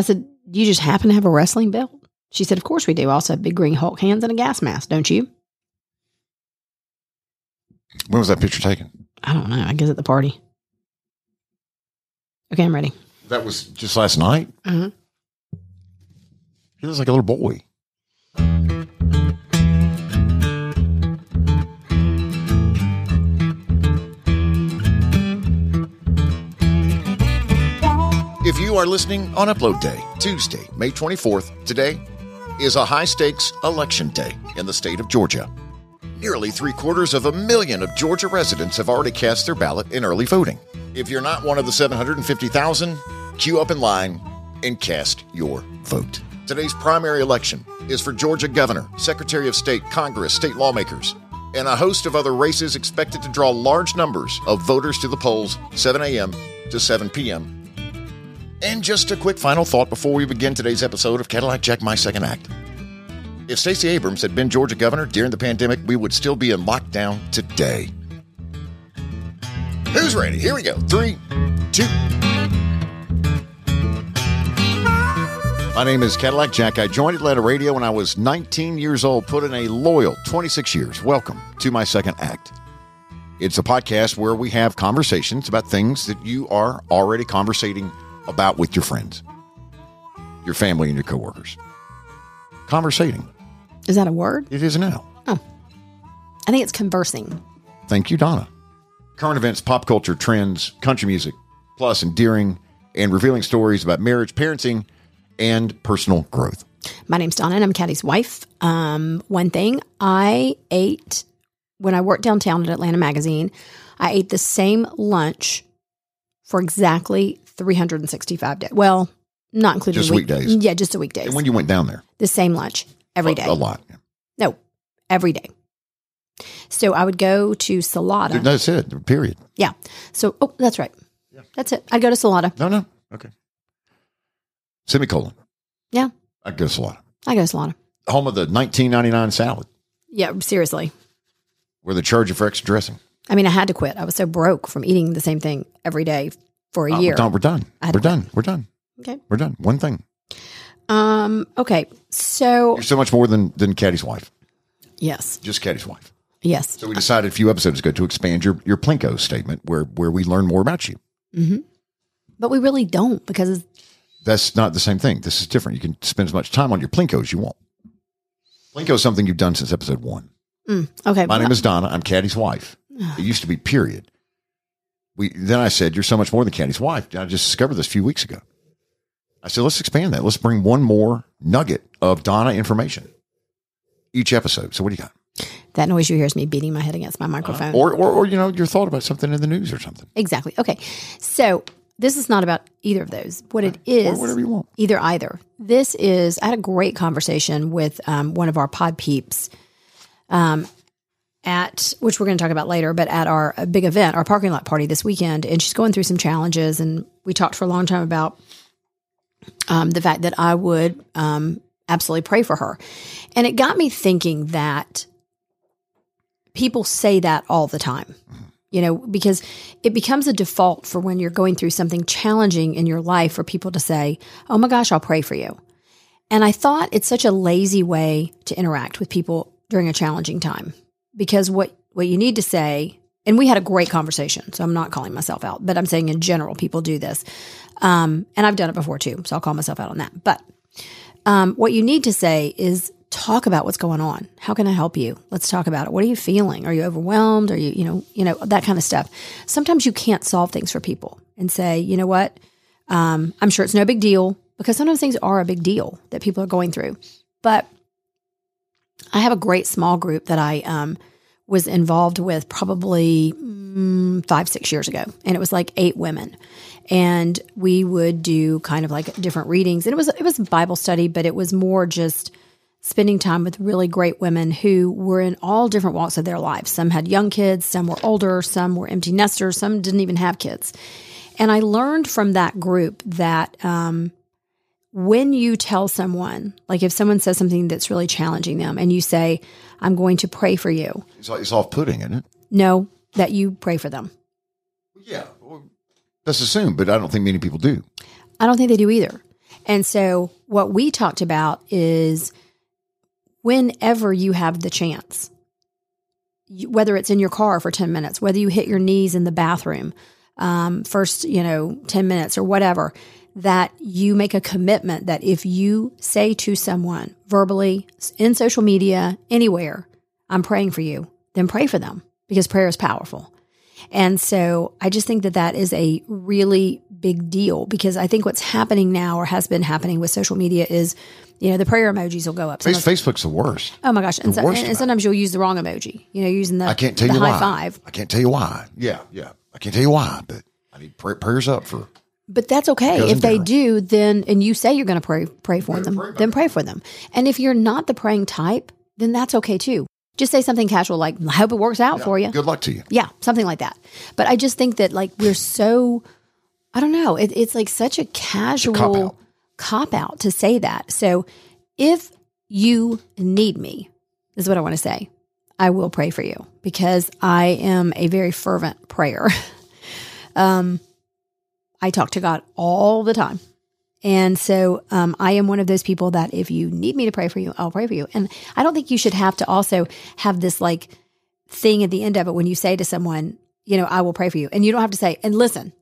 I said, Do you just happen to have a wrestling belt? She said, Of course we do. I also have big green Hulk hands and a gas mask, don't you? When was that picture taken? I don't know. I guess at the party. Okay, I'm ready. That was just last night. Mhm. He looks like a little boy. You are listening on upload day, Tuesday, May 24th, today is a high stakes election day in the state of Georgia. Nearly three quarters of a million of Georgia residents have already cast their ballot in early voting. If you're not one of the 750,000, queue up in line and cast your vote. Today's primary election is for Georgia governor, secretary of state, Congress, state lawmakers, and a host of other races expected to draw large numbers of voters to the polls 7 a.m. to 7 p.m. And just a quick final thought before we begin today's episode of Cadillac Jack My Second Act. If Stacey Abrams had been Georgia governor during the pandemic, we would still be in lockdown today. Who's ready? Here we go. Three, two. My name is Cadillac Jack. I joined Atlanta Radio when I was 19 years old, put in a loyal 26 years. Welcome to my second act. It's a podcast where we have conversations about things that you are already conversating about with your friends, your family, and your coworkers. Conversating. Is that a word? It is now. Oh. I think it's conversing. Thank you, Donna. Current events, pop culture, trends, country music, plus endearing and revealing stories about marriage, parenting, and personal growth. My name's Donna and I'm Caddy's wife. Um, one thing I ate when I worked downtown at Atlanta Magazine, I ate the same lunch for exactly 365 days. Well, not including Just week- weekdays. Yeah, just the weekdays. And when you went down there, the same lunch every a, day. a lot. No, every day. So I would go to Salada. That's it. Period. Yeah. So, oh, that's right. Yeah. That's it. I'd go to Salada. No, no. Okay. Semicolon. Yeah. I guess a lot. I go to Salada. Home of the 1999 salad, Yeah, seriously. where they charge you for extra dressing. I mean, I had to quit. I was so broke from eating the same thing every day for a Uh, year. We're done. We're done. We're done. We're done. Okay. We're done. One thing. Um. Okay. So You're so much more than than Caddy's wife. yes, Just Caddy's wife. yes. So we decided a few episodes ago to expand your your Plinko statement, where where we learn more about you. But we really don't because That's not the same thing. This is different. You can spend as much time on your Plinko as you want. Plinko is something you've done since episode one. okay. My name is Donna. I'm Caddy's wife. It used to be period. We then I said, You're so much more than Caddy's wife. I just discovered this a few weeks ago. I said, let's expand that. Let's bring one more nugget of Donna information each episode. So what do you got? that noise you hear is me beating my head against my microphone. Or, or, or you know, your thought about something in the news or something. exactly. Okay. So this is not about either of those. What it is, Or whatever you want. either either. This is. I had a great conversation with um, one of our pod peeps. Um, at which we're going to talk about later, but at our uh, big event, our parking lot party this weekend, and she's going through some challenges, and we talked for a long time about um, the fact that I would um, absolutely pray for her, and it got me thinking that people say that all the time, you know, because it becomes a default for when you're going through something challenging in your life for people to say, "Oh my gosh, I'll pray for you." And I thought it's such a lazy way to interact with people during a challenging time because what what you need to say and we had a great conversation so i'm not calling myself out but i'm saying in general people do this. Um, and i've done it before too so i'll call myself out on that. But um, what you need to say is talk about what's going on. How can i help you? Let's talk about it. What are you feeling? Are you overwhelmed? Are you you know you know that kind of stuff. Sometimes you can't solve things for people and say you know what? Um, i'm sure it's no big deal because sometimes things are a big deal that people are going through. But I have a great small group that I um, was involved with probably mm, five, six years ago. And it was like eight women. And we would do kind of like different readings. And it was it was Bible study, but it was more just spending time with really great women who were in all different walks of their lives. Some had young kids, some were older, some were empty nesters, some didn't even have kids. And I learned from that group that um, when you tell someone, like if someone says something that's really challenging them and you say, I'm going to pray for you, It's, it's off putting, isn't it? No, that you pray for them. Yeah. Well, that's assumed, but I don't think many people do. I don't think they do either. And so, what we talked about is whenever you have the chance, whether it's in your car for 10 minutes, whether you hit your knees in the bathroom, um, first, you know, 10 minutes or whatever, that you make a commitment that if you say to someone verbally, in social media, anywhere, I'm praying for you, then pray for them because prayer is powerful. And so I just think that that is a really big deal because I think what's happening now or has been happening with social media is, you know, the prayer emojis will go up. Sometimes- Facebook's the worst. oh my gosh. And, so, worst and sometimes you'll use the wrong emoji, you know, using the, I can't tell the you high why. five. I can't tell you why. Yeah, yeah. I can't tell you why, but I need prayers up for. But that's okay. If they do, then and you say you're going to pray pray for them, then pray for them. And if you're not the praying type, then that's okay too. Just say something casual like "I hope it works out for you." Good luck to you. Yeah, something like that. But I just think that like we're so I don't know, it, it's like such a casual cop-out. cop out to say that. So if you need me, this is what I want to say. I will pray for you because I am a very fervent prayer. um, I talk to God all the time. And so um, I am one of those people that if you need me to pray for you, I'll pray for you. And I don't think you should have to also have this like thing at the end of it when you say to someone, you know, I will pray for you. And you don't have to say, and listen,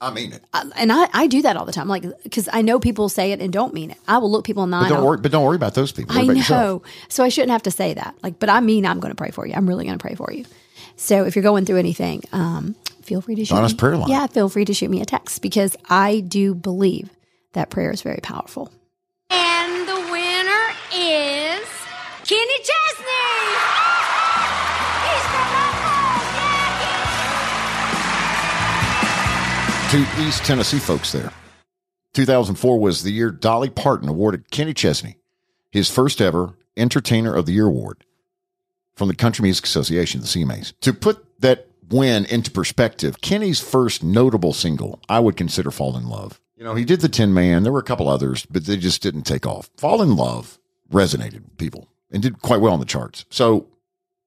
I mean it. I- and I, I do that all the time. Like, because I know people say it and don't mean it. I will look people in the eye. But don't worry. But don't worry about those people. Worry I about yourself. know. So I shouldn't have to say that. Like, but I mean, I'm going to pray for you. I'm really going to pray for you. So if you're going through anything, um, feel free to shoot Donna's me. prayer line. Yeah, feel free to shoot me a text because I do believe that prayer is very powerful. And the winner is Kenny Chesney. He's from Buffalo. Yeah, to East Tennessee folks there. 2004 was the year Dolly Parton awarded Kenny Chesney his first ever Entertainer of the Year award from the Country Music Association, the CMAs. To put that win into perspective, Kenny's first notable single, I would consider Fall in Love. You know, he did the Tin Man. There were a couple others, but they just didn't take off. Fall in Love resonated with people and did quite well on the charts. So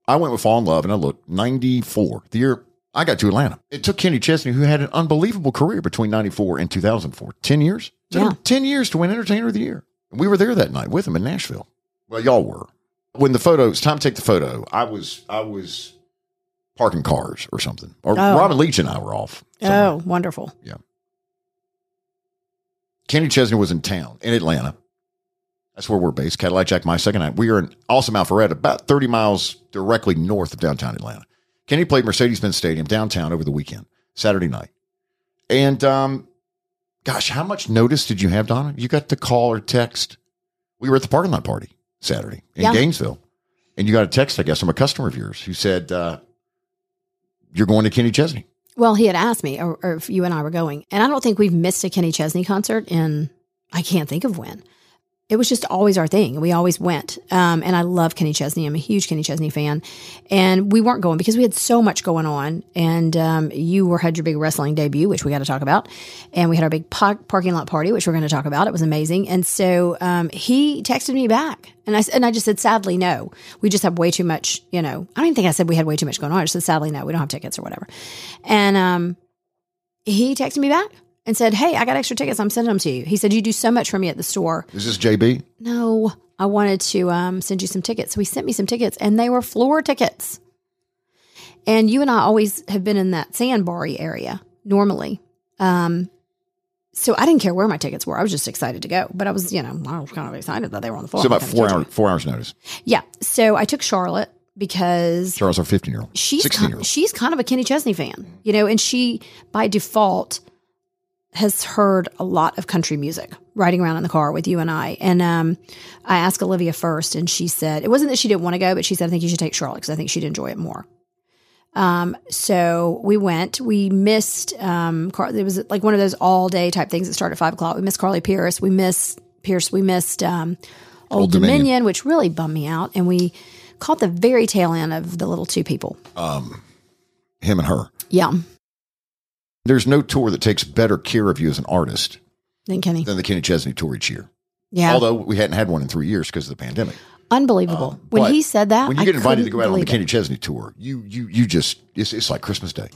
I went with Fall in Love and I looked 94, the year I got to Atlanta. It took Kenny Chesney, who had an unbelievable career between 94 and 2004, 10 years. It took him Yeah. 10 years to win Entertainer of the Year. And we were there that night with him in Nashville. Well, y'all were. When the photo, it's time to take the photo. I was, I was parking cars or something. Or Oh. Robin Leach and I were off. somewhere. Oh, wonderful. Yeah. Kenny Chesney was in town in Atlanta. That's where we're based. Cadillac Jack, my second night. We are in Awesome Alpharetta, about 30 miles directly north of downtown Atlanta. Kenny played Mercedes Benz Stadium downtown over the weekend, Saturday night. And um, gosh, how much notice did you have, Donna? You got to call or text. We were at the parking lot party Saturday in Yeah. Gainesville. And you got a text, I guess, from a customer of yours who said, uh, You're going to Kenny Chesney. Well, he had asked me, or, or if you and I were going, and I don't think we've missed a Kenny Chesney concert in I can't think of when. It was just always our thing. We always went, um, and I love Kenny Chesney. I'm a huge Kenny Chesney fan, and we weren't going because we had so much going on. And um, you were had your big wrestling debut, which we got to talk about, and we had our big par- parking lot party, which we're going to talk about. It was amazing, and so um, he texted me back, and I and I just said, sadly, no. We just have way too much. You know, I don't even think I said we had way too much going on. I just said, sadly, no. We don't have tickets or whatever. And um, he texted me back and said, Hey, I got extra tickets. I'm sending them to you. He said, You do so much for me at the store. Is this JB? No, I wanted to um, send you some tickets. So he sent me some tickets and they were floor tickets. And you and I always have been in that sandbar area normally. Um, so I didn't care where my tickets were. I was just excited to go. But I was, you know, I was kind of excited that they were on the floor. So about four hours, four hours notice. Yeah. So I took Charlotte because Charles, our 15 year old. she's 16 year kind, old. she's kind of a Kenny Chesney fan, you know, and she by default has heard a lot of country music riding around in the car with you and I. And um, I asked Olivia first, and she said it wasn't that she didn't want to go, but she said I think you should take Charlotte because I think she'd enjoy it more. Um, so we went. We missed. Um, Car- it was like one of those all day type things that started at five o'clock. We missed Carly Pearce. We missed Pearce. We missed um, Old, Old Dominion, Dominion. which really bummed me out. And we caught the very tail end of the little two people. Um, Him and her. Yeah. There's no tour that takes better care of you as an artist Then Kenny. than the Kenny Chesney tour each year. Yeah. Although we hadn't had one in three years because of the pandemic. Unbelievable. Uh, when he said that, when you I get invited to go out on the. Kenny Chesney tour, you you you just it's, it's like Christmas Day.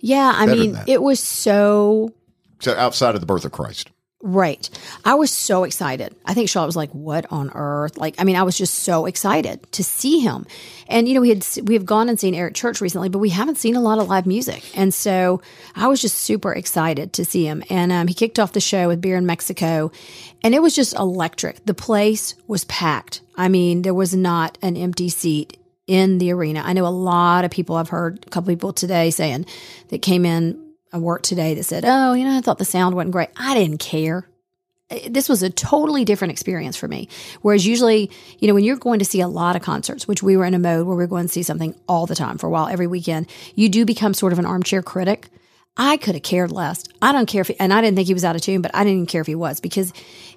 Yeah, I better mean, it was so So outside of the birth of Christ, Right. I was so excited. I think Charlotte was like, "What on earth?" Like, I mean, I was just so excited to see him. And you know, we had we have gone and seen Eric Church recently, but we haven't seen a lot of live music. And so I was just super excited to see him. And um, he kicked off the show with Beer in Mexico, and it was just electric. The place was packed. I mean, there was not an empty seat in the arena. I know a lot of people. I've heard a couple people today saying that came in I work today that said, "Oh, you know, I thought the sound wasn't great. I didn't care." Uh, this was a totally different experience for me. Whereas usually, you know, when you're going to see a lot of concerts, which we were in a mode where we are going to see something all the time for a while, every weekend, you do become sort of an armchair critic. I could have cared less. I don't care if, he, and I didn't think he was out of tune, but I didn't care if he was because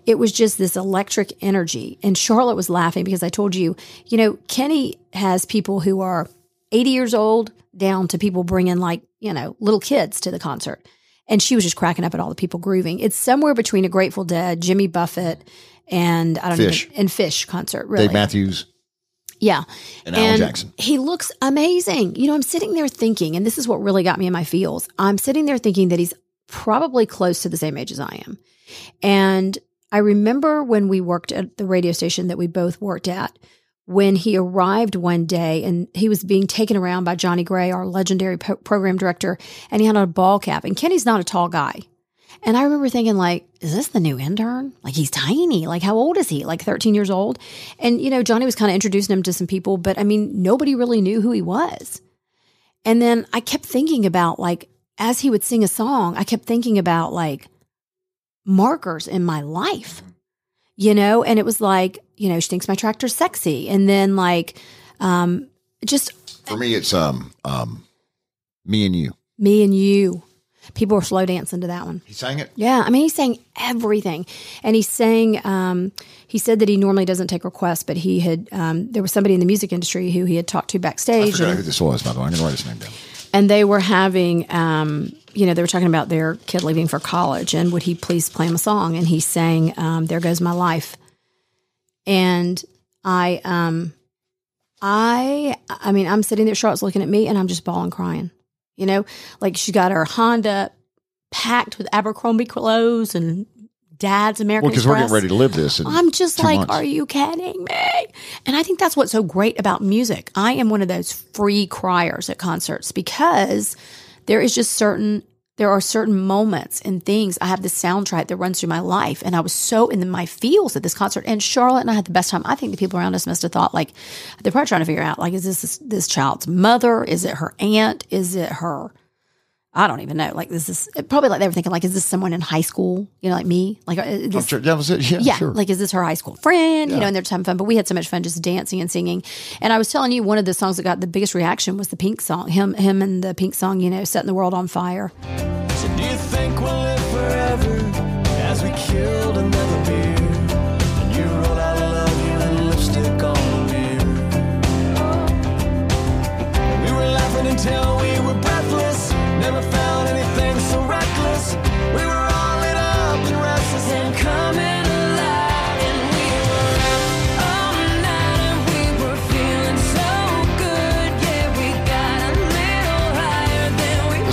it was just this electric energy. And Charlotte was laughing because I told you, you know, Kenny has people who are 80 years old down to people bringing like, you know, little kids to the concert. And she was just cracking up at all the people grooving. It's somewhere between a Grateful Dead, Jimmy Buffett, and I don't Phish. know, and Phish concert, really. Dave Matthews Yeah. and Alan Jackson. He looks amazing. You know, I'm sitting there thinking, and this is what really got me in my feels. I'm sitting there thinking that he's probably close to the same age as I am. And I remember when we worked at the radio station that we both worked at, when he arrived one day and he was being taken around by Johnny Gray, our legendary po- program director, and he had on a ball cap. And Kenny's not a tall guy. And I remember thinking, like, is this the new intern? Like, he's tiny. Like, how old is he? Like, 13 years old? And, you know, Johnny was kind of introducing him to some people, but I mean, nobody really knew who he was. And then I kept thinking about, like, as he would sing a song, I kept thinking about, like, markers in my life, you know? And it was like, you know, she thinks my tractor's sexy. And then, like, um, just For me, it's um um me and you. me and you. People were slow dancing to that one. He sang it. Yeah, I mean, he sang everything, and he sang. Um, he said that he normally doesn't take requests, but he had. Um, there was somebody in the music industry who he had talked to I backstage, forgot and, who this was. By the way, I'm gonna write his name down. and they were having. Um, you know, they were talking about their kid leaving for college, and would he please play him a song? And he sang um, "There Goes My Life," and I, um, I, I mean, I'm sitting there. Charlotte's looking at me, and I'm just bawling, crying. You know, like she got her Honda packed with Abercrombie clothes and Dad's American Well, because we're getting ready to live this. I'm just like, months. are you kidding me? And I think that's what's so great about music. I am one of those free criers at concerts because there is just certain there are certain moments and things. I have this soundtrack that runs through my life, and I was so in my feels at this concert. And Charlotte and I had the best time. I think the people around us must have thought like they're probably trying to figure out like, is this this, this child's mother? Is it her aunt? Is it her? I don't even know. Like, this is probably like they were thinking like, is this someone in high school? You know, like me? Like, uh, this, sure that was it. Yeah, yeah, sure. like is this her high school friend? You know, and they're just having fun. But we had so much fun just dancing and singing. And I was telling you, one of the songs that got the biggest reaction was the Pink song. Him, him, and the Pink song. You know, setting the world on fire. So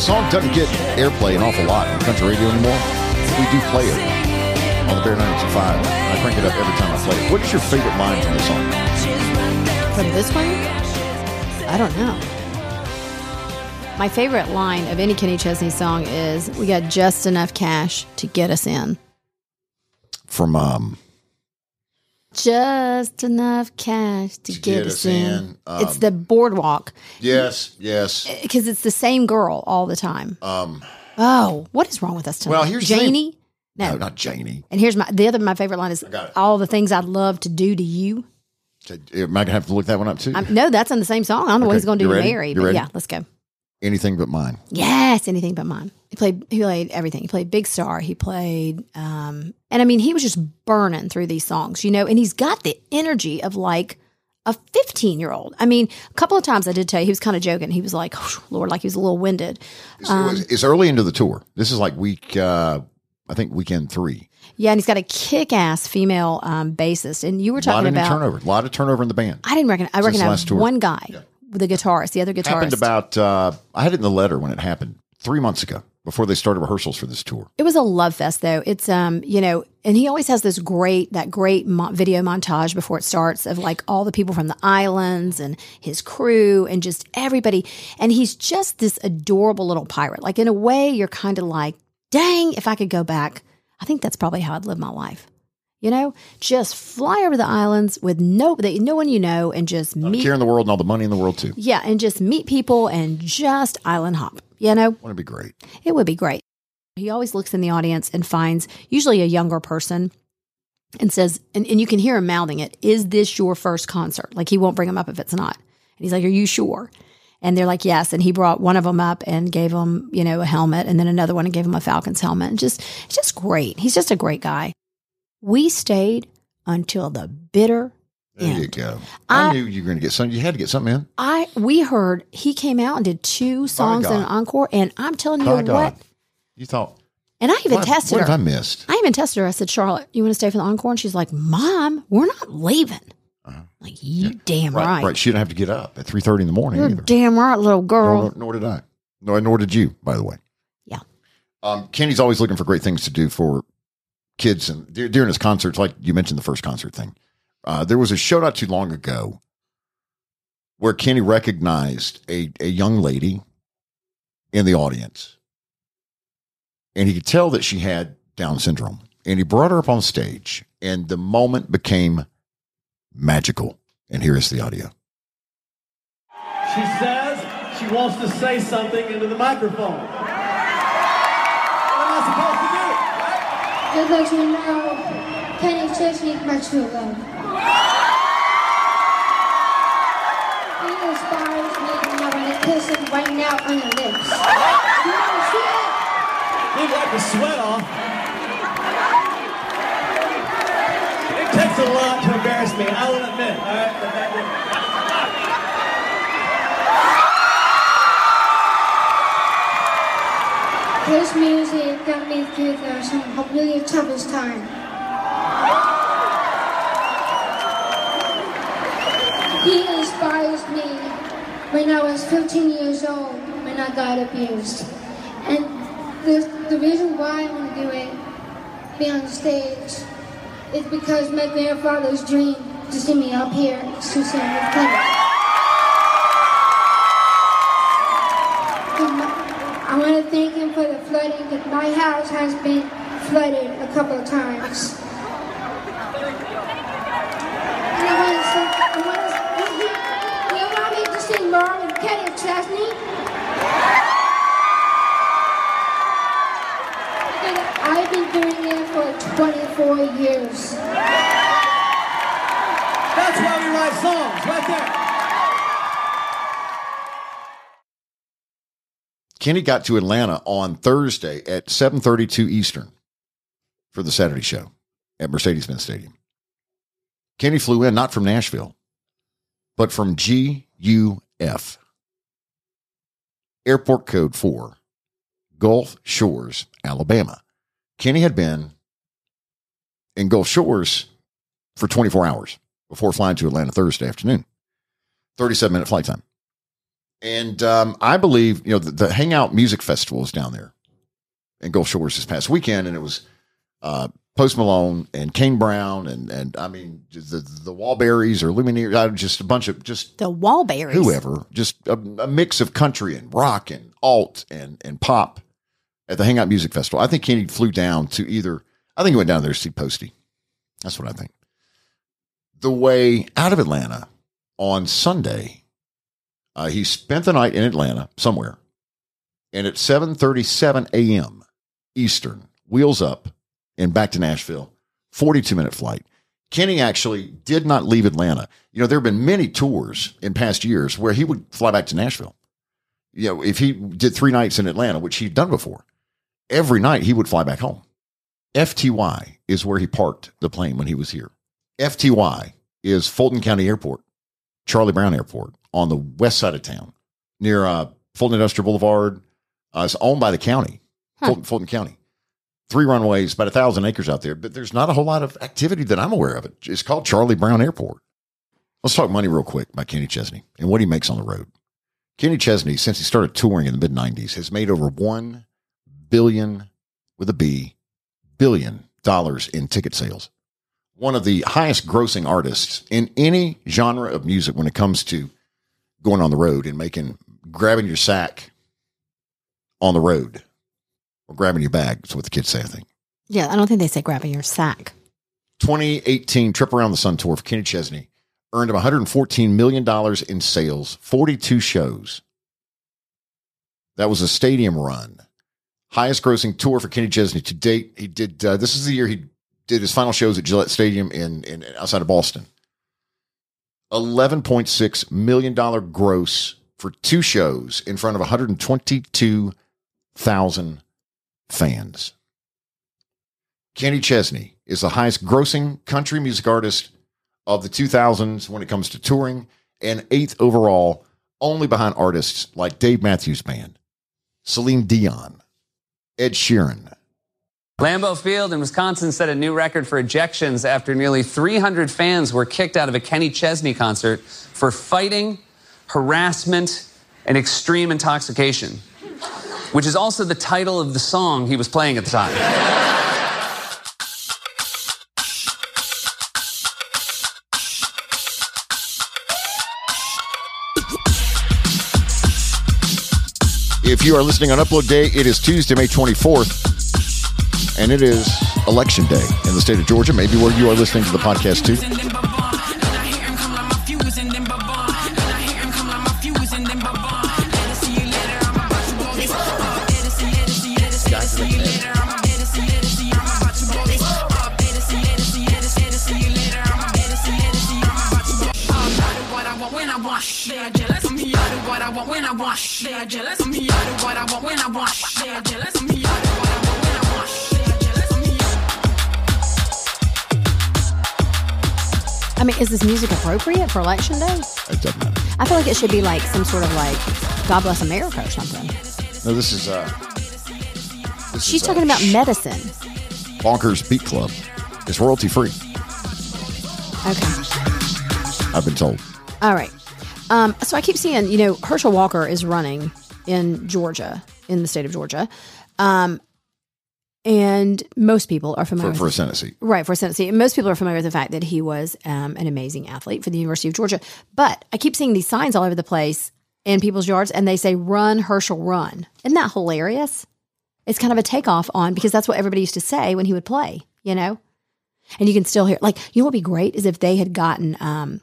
The song doesn't get airplay an awful lot on country radio anymore. We do play it on the Bear 925. I crank it up every time I play it. What is your favorite line from the song? From this one, I don't know. My favorite line of any Kenny Chesney song is "We got just enough cash to get us in." From um, Just enough cash to, get, us in. Um, it's the boardwalk yes, yes. because it's the same girl all the time. Um, Oh, what is wrong with us tonight? Well, here's. Janie. No. no, not Janie. And here's my the other my favorite line is all the things I'd love to do to you. Am I gonna have to look that one up too? I'm, no, that's in the same song. I don't know what he's going to do to? Mary, but ready? yeah, let's go. Anything but mine. Yes, anything but mine. He played. He played everything. He played Big Star. He played, um, and I mean, he was just burning through these songs, you know. And he's got the energy of like a fifteen-year-old. I mean, a couple of times I did tell you he was kind of joking. He was like, "Oh, "Lord," like he was a little winded. It's, Um, it it's early into the tour. This is like week, uh, I think weekend three. Yeah, and he's got a kick-ass female um, bassist. And you were A lot talking of about. turnover. A lot of turnover in the band. I didn't reckon. I Since reckon last tour. one guy with the guitarist. The other guitarist. Happened about. Uh, I had it in the letter when it happened three months ago. Before they started rehearsals for this tour. It was a love fest, though. It's um, you know, and he always has this great that great mo- video montage before it starts of like all the people from the islands and his crew and just everybody. And he's just this adorable little pirate. Like in a way, you're kind of like, dang, if I could go back, I think that's probably how I'd live my life. You know, just fly over the islands with no no one you know and just meet. Care in the world and all the money in the world too. Yeah, and just meet people and just island hop. You know, Wouldn't it be great? it would be great. He always looks in the audience and finds usually a younger person and says, and, and you can hear him mouthing it, Is this your first concert? Like he won't bring them up if it's not. And he's like, Are you sure? And they're like, Yes. And he brought one of them up and gave them, you know, a helmet and then another one and gave him a Falcons helmet. And just, it's just great. He's just a great guy. We stayed until the bitter There you go. I, I- knew you were going to get something. You had to get something in. I we heard he came out and did two songs in an encore, and I'm telling you what. You thought, and I even what, tested what her. I missed? I even tested her. I said, Charlotte, you want to stay for the encore? And she's like, Mom, we're not leaving. Like, you damn Uh-huh. Right, right. right. She didn't have to get up at 3.30 in the morning You're either. damn right, little girl. Nor, nor did I. No, nor did you, by the way. Yeah. Um, Kenny's always looking for great things to do for kids and during his concerts, like you mentioned the first concert thing. Uh, there was a show not too long ago where Kenny recognized a, a young lady in the audience. And he could tell that she had Down syndrome. And he brought her up on stage, and the moment became magical. And here is the audio. She says she wants to say something into the microphone. To? I'd like you to know Kenny Chesney is my true love. He inspires me and I want to kiss him right now on the lips. You want to see it? He'd wipe the sweat off. It takes a lot to embarrass me, I will admit. All right, but that- His music got me through the, some really toughest time. He inspires me when I was 15 years old when I got abused. And the, the reason why I want to do it, be on stage, is because my grandfather's dream to see me up here to sing with Kenny. I want to thank him for the flooding because my house has been flooded a couple of times. And I want to say, I want to, you, want me to sing more with Kenny Chesney? I've been doing it for 24 years. That's why we write songs, right there. Kenny got to Atlanta on Thursday at 7:32 Eastern for the Saturday show at Mercedes-Benz Stadium. Kenny flew in not from Nashville, but from GUF. Airport code 4, Gulf Shores, Alabama. Kenny had been in Gulf Shores for 24 hours before flying to Atlanta Thursday afternoon. 37 minute flight time. And um, I believe, you know, the, the Hangout Music Festival is down there in Gulf Shores this past weekend, and it was uh, Post Malone and Kane Brown, and and I mean the the Wallberries or Lumineers, uh, just a bunch of just The Wallberries. whoever, just a, a mix of country and rock and alt and and pop at the Hangout Music Festival. I think Kenny flew down to either. I think he went down there to see Posty. That's what I think. The way out of Atlanta on Sunday, uh, he spent the night in Atlanta somewhere, and at seven thirty-seven a.m. Eastern, wheels up and back to Nashville. Forty-two minute flight. Kenny actually did not leave Atlanta. You know, there have been many tours in past years where he would fly back to Nashville. You know, if he did three nights in Atlanta, which he'd done before, every night he would fly back home. FTY is where he parked the plane when he was here. FTY is Fulton County Airport, Charlie Brown Airport on the west side of town near uh, Fulton Industrial Boulevard. Uh, it's owned by the county, Fulton, Fulton County. Three runways, about a thousand acres out there, but there's not a whole lot of activity that I'm aware of. It. It's called Charlie Brown Airport. Let's talk money real quick by Kenny Chesney and what he makes on the road. Kenny Chesney, since he started touring in the mid 90s, has made over 1 billion with a B billion dollars in ticket sales. One of the highest grossing artists in any genre of music when it comes to going on the road and making grabbing your sack on the road or grabbing your bag. That's what the kids say, I think. Yeah, I don't think they say grabbing your sack. 2018 Trip Around the Sun tour for Kenny Chesney earned him $114 million in sales, 42 shows. That was a stadium run. Highest grossing tour for Kenny Chesney to date. He did, uh, this is the year he did his final shows at Gillette Stadium in, in outside of Boston. $11.6 million gross for two shows in front of 122,000 fans. Kenny Chesney is the highest grossing country music artist of the 2000s when it comes to touring and eighth overall, only behind artists like Dave Matthews Band, Celine Dion, Ed Sheeran. Lambeau Field in Wisconsin set a new record for ejections after nearly 300 fans were kicked out of a Kenny Chesney concert for fighting, harassment, and extreme intoxication, which is also the title of the song he was playing at the time. If you are listening on Upload Day, it is Tuesday, May 24th, and it is Election Day in the state of Georgia, maybe where you are listening to the podcast too. Appropriate for election day? It doesn't matter. I feel like it should be like some sort of like God bless America or something. No, this is uh this She's is, uh, talking about medicine. Bonkers Beat Club. It's royalty free, Okay. I've been told. All right. Um, so I keep seeing, you know, Herschel Walker is running in Georgia, in the state of Georgia. Um, and most people are familiar For, for a with seat. Right, for seat. And most people are familiar with the fact that he was um, an amazing athlete for the University of Georgia. But I keep seeing these signs all over the place in people's yards, and they say, run, Herschel, run. Isn't that hilarious? It's kind of a takeoff on because that's what everybody used to say when he would play, you know? And you can still hear, like, you know what would be great is if they had gotten um,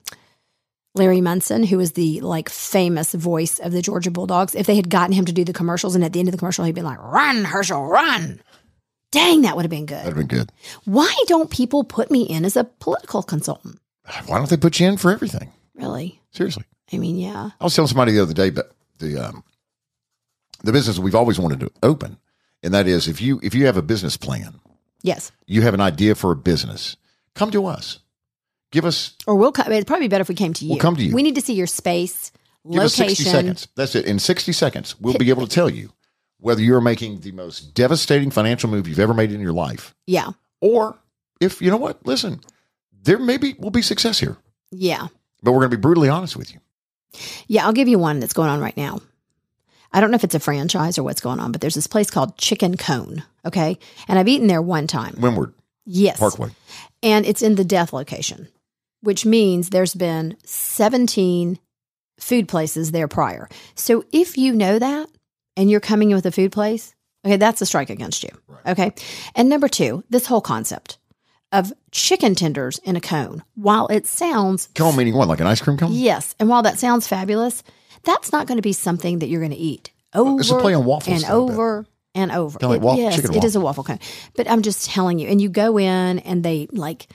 Larry Munson, who was the like famous voice of the Georgia Bulldogs, if they had gotten him to do the commercials, and at the end of the commercial, he'd been like, run, Herschel, run. Dang, that would have been good. That'd have been good. Why don't people put me in as a political consultant? Why don't they put you in for everything? Really? Seriously. I mean, yeah. I was telling somebody the other day, but the um, the business we've always wanted to open, and that is if you if you have a business plan, Yes. you have an idea for a business, come to us. Give us Or we'll come. It'd probably be better if we came to you. We'll come to you. We need to see your space, give us location. sixty seconds. That's it. In sixty seconds, we'll be able to tell you whether you're making the most devastating financial move you've ever made in your life, Yeah. or if you know what, listen, there maybe will be success here, Yeah. but we're going to be brutally honest with you. Yeah. I'll give you one that's going on right now. I don't know if it's a franchise or what's going on, but there's this place called Chicken Cone. Okay. And I've eaten there one time. Windward Yes. Parkway. And it's in the death location, which means there's been 17 food places there prior. So if you know that and you're coming in with a food place, okay, that's a strike against you. Okay. And number two, this whole concept of chicken tenders in a cone, while it sounds, Cone meaning what? Like an ice cream cone? yes, and while that sounds fabulous, that's not going to be something that you're going to eat over It's a play on waffles and over and over. Kinda like It- waffle- yes, it is a waffle. waffle cone. But I'm just telling you, and you go in and they like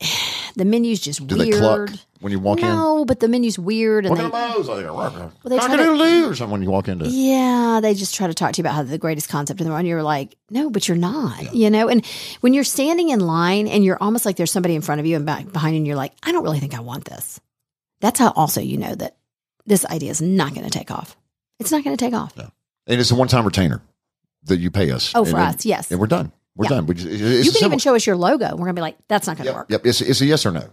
the menu's just Do weird. they cluck when you walk in? no, but the menu's weird, and Look they, at those. Like, well, they try to- cock-a-doodle-doo or something when you walk into. yeah, they just try to talk to you about how the greatest concept in the world. And you're like, no, but you're not, you know. And when you're standing in line and you're almost like there's somebody in front of you and back behind you, and you're like, I don't really think I want this. That's how also you know that this idea is not going to take off. It's not going to take off. And it's a one-time retainer that you pay us. Oh, for then- us, yes. And we're done. We're Yeah. done. We just, it's you can even show us your logo. We're going to be like, that's not going to work. yep. It's, it's a yes or no.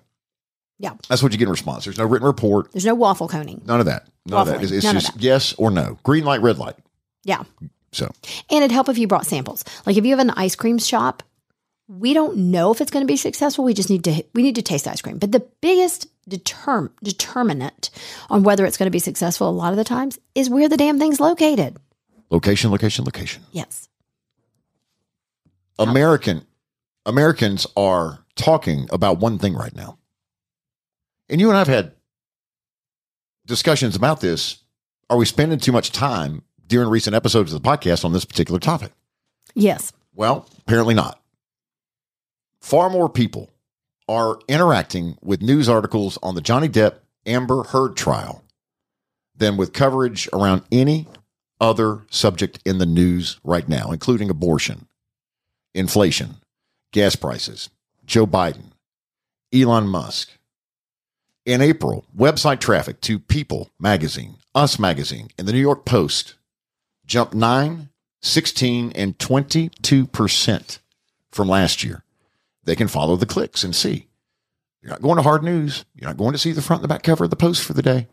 Yeah. That's what you get in response. There's no written report. There's no waffle coning. None of that. None of that. It's, it's None of just that. yes or no. Green light, red light. Yeah. So And it'd help if you brought samples. Like if you have an ice cream shop, we don't know if it's going to be successful. We just need to we need to taste ice cream. But the biggest determ, determinant on whether it's going to be successful a lot of the times is where the damn thing's located. location, location, location. Yes. American Americans are talking about one thing right now. And you and I've had discussions about this. Are we spending too much time during recent episodes of the podcast on this particular topic? Yes. Well, apparently not. Far more people are interacting with news articles on the Johnny Depp Amber Heard trial than with coverage around any other subject in the news right now, including abortion, inflation, gas prices, Joe Biden, Elon Musk. In April, website traffic to People magazine, Us magazine, and the New York Post jumped 9, 16, and 22% from last year. They can follow the clicks and see. You're not going to hard news. You're not going to see the front and the back cover of the Post for the day.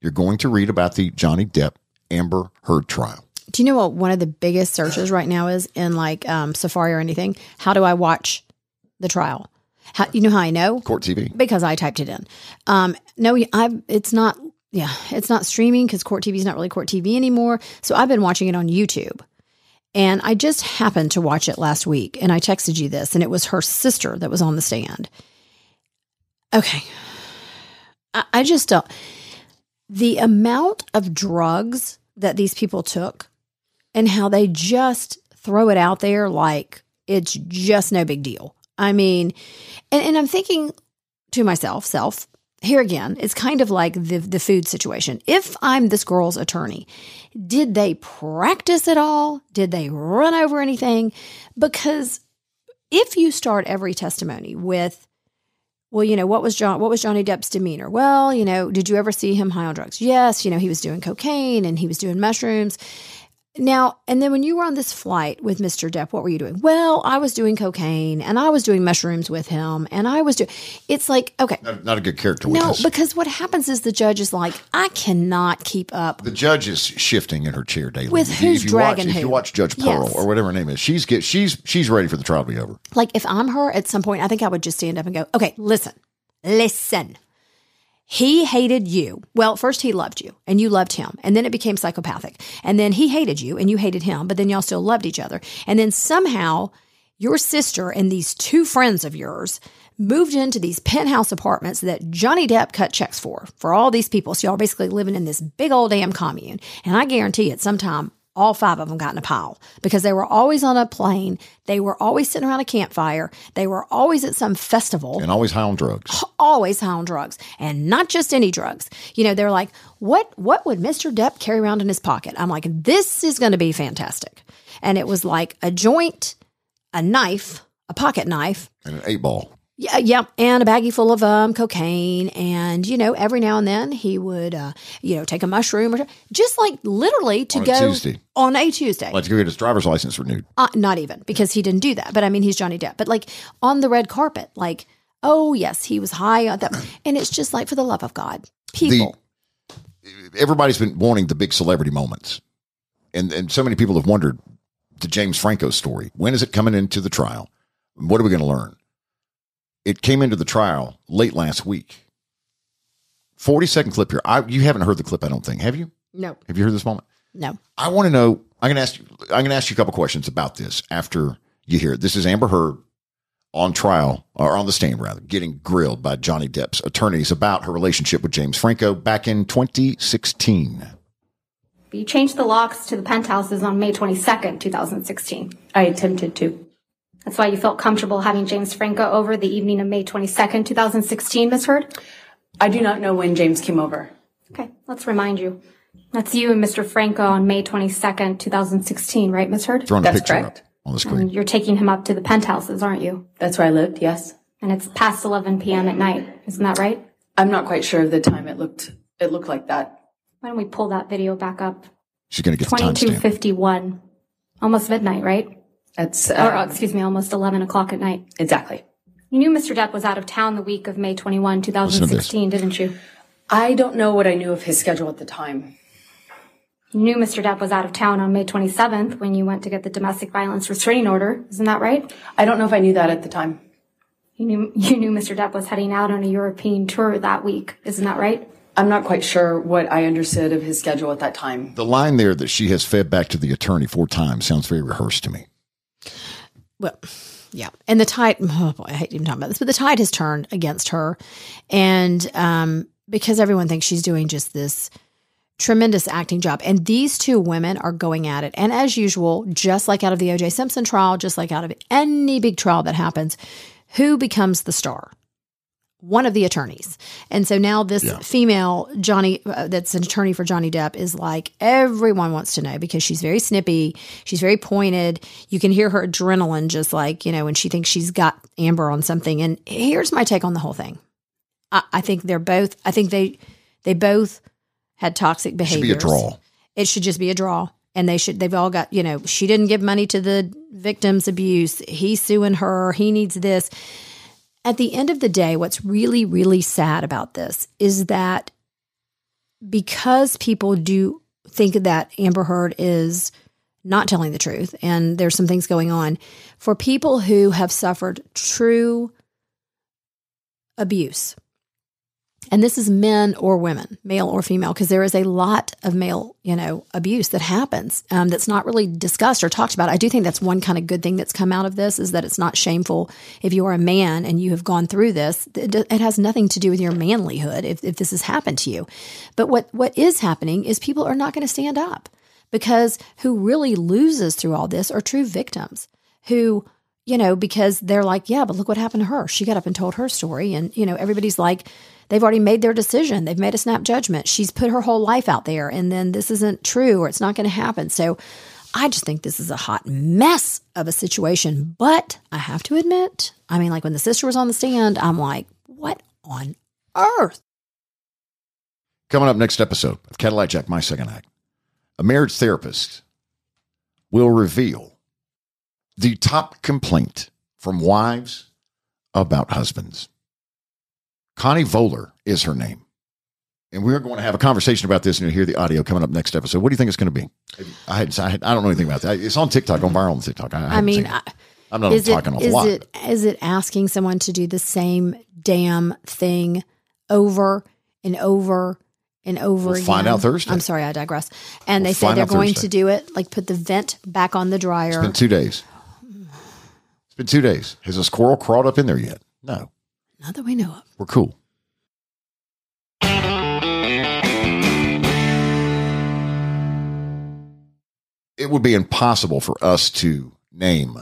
You're going to read about the Johnny Depp Amber Heard trial. Do you know what one of the biggest searches right now is in like um, Safari or anything? How do I watch the trial? How, you know how I know? Court TV. because I typed it in. Um, no, I it's not. Yeah, it's not streaming because Court TV is not really Court TV anymore. So I've been watching it on YouTube, and I just happened to watch it last week, and I texted you this, and it was her sister that was on the stand. Okay, I, I just don't. The amount of drugs that these people took, and how they just throw it out there like it's just no big deal. I mean, and, and I'm thinking to myself, self, here again, it's kind of like the the food situation. If I'm this girl's attorney, did they practice at all? Did they run over anything? Because if you start every testimony with, well, you know, what was John what was Johnny Depp's demeanor? Well, you know, did you ever see him high on drugs? Yes, you know, he was doing cocaine and he was doing mushrooms. Now, and then when you were on this flight with Mr. Depp, what were you doing? Well, I was doing cocaine and I was doing mushrooms with him and I was doing it's like, okay. Not, not a good character No, witness. because what happens is the judge is like, I cannot keep up. the judge is shifting in her chair daily. With If you- who's if you watch, dragging If who? you watch Judge Pearl Yes. or whatever her name is, she's get she's she's ready for the trial to be over. Like if I'm her at some point, I think I would just stand up and go, okay, listen, listen. He hated you. Well, first he loved you and you loved him. And then it became psychopathic. And then he hated you and you hated him, but then y'all still loved each other. And then somehow your sister and these two friends of yours moved into these penthouse apartments that Johnny Depp cut checks for, for all these people. So y'all basically living in this big old damn commune. And I guarantee at some time, all five of them got in a pile because they were always on a plane. They were always sitting around a campfire. They were always at some festival And always high on drugs. always high on drugs and not just any drugs. You know, they're like, what what would Mr. Depp carry around in his pocket? I'm like, this is going to be fantastic. And it was like a joint, a knife, a pocket knife, And an eight ball. Yeah, yeah, and a baggie full of um, cocaine, and you know, every now and then he would, uh, you know, take a mushroom or just like literally to On a go Tuesday. on a Tuesday. Let's go get his driver's license renewed. Uh, not even because he didn't do that. But I mean, he's Johnny Depp. But like on the red carpet, like, oh yes, he was high on that, and it's just like for the love of God, people. Everybody's been wanting the big celebrity moments. And and so many people have wondered the James Franco story. When is it coming into the trial? What are we going to learn? It came into the trial late last week. 40 second clip here. I, you haven't heard the clip, I don't think. Have you? no, Have you heard this moment? no. I want to know. I'm going to ask you. I'm going to ask you a couple questions about this after you hear it. This is Amber Heard on trial or on the stand rather, getting grilled by Johnny Depp's attorneys about her relationship with James Franco back in 2016. You changed the locks to the penthouses on May 22nd, 2016. I attempted to. That's why you felt comfortable having James Franco over the evening of May 22nd, 2016, Miss Heard? I do not know when James came over. Okay, let's remind you. That's you and Mr. Franco on May 22nd, 2016, right, Miss Heard? Throwing That's a picture correct. up on the screen. And screen. you're taking him up to the penthouses, aren't you? That's where I lived, yes. And it's past 11 p.m. at night. Isn't that right? I'm not quite sure of the time it looked it looked like that. Why don't we pull that video back up? She's going to get the timestamp. 2251. Almost midnight, right? That's Or, uh, uh, excuse me, almost 11 o'clock at night. exactly. You knew Mr. Depp was out of town the week of May 21, 2016, didn't you? I don't know what I knew of his schedule at the time. You knew Mr. Depp was out of town on May 27th when you went to get the domestic violence restraining order. Isn't that right? I don't know if I knew that at the time. You knew, you knew Mr. Depp was heading out on a European tour that week. Isn't that right? I'm not quite sure what I understood of his schedule at that time. The line there that she has fed back to the attorney four times sounds very rehearsed to me. Well, yeah. And the tide, oh boy, I hate even talking about this, but the tide has turned against her. And um, because everyone thinks she's doing just this tremendous acting job. And these two women are going at it. And as usual, just like out of the OJ Simpson trial, just like out of any big trial that happens, who becomes the star? One of the attorneys. And so now this Yeah. female Johnny uh, that's an attorney for Johnny Depp is like everyone wants to know because she's very snippy, she's very pointed. You can hear her adrenaline just like, you know, when she thinks she's got Amber on something. And here's my take on the whole thing. I, I think they're both I think they they both had toxic behavior. Should be a draw. It should just be a draw. And they should, they've all got, you know, she didn't give money to the victim's abuse. He's suing her. He needs this. At the end of the day, what's really, really sad about this is that because people do think that Amber Heard is not telling the truth and there's some things going on, for people who have suffered true abuse, and this is men or women, male or female, because there is a lot of male, you know, abuse that happens um, that's not really discussed or talked about. I do think that's one kind of good thing that's come out of this is that it's not shameful if you are a man and you have gone through this. It, it has nothing to do with your manlyhood if, if this has happened to you. But what what is happening is people are not going to stand up because who really loses through all this are true victims who you know, because they're like, yeah, but look what happened to her. She got up and told her story. And, you know, everybody's like, they've already made their decision. They've made a snap judgment. She's put her whole life out there. And then this isn't true or it's not going to happen. So I just think this is a hot mess of a situation. But I have to admit, I mean, like when the sister was on the stand, I'm like, what on earth? Coming up next episode of Cadillac Jack, my second act, a marriage therapist will reveal the top complaint from wives about husbands. Connie Voller is her name. And we're going to have a conversation about this, and you'll hear the audio coming up next episode. What do you think it's going to be? I, had, I, had, I don't know anything about that. It's on TikTok, on viral on TikTok. I, I mean. I, I'm not is it, talking a is lot. Is it is it asking someone to do the same damn thing over and over and over We'll again? find out Thursday. I'm sorry, I digress. And We'll they say they're going Thursday. to do it, like put the vent back on the dryer. It's been two days. It's been two days. Has a squirrel crawled up in there yet? No. Not that we know of. We're cool. It would be impossible for us to name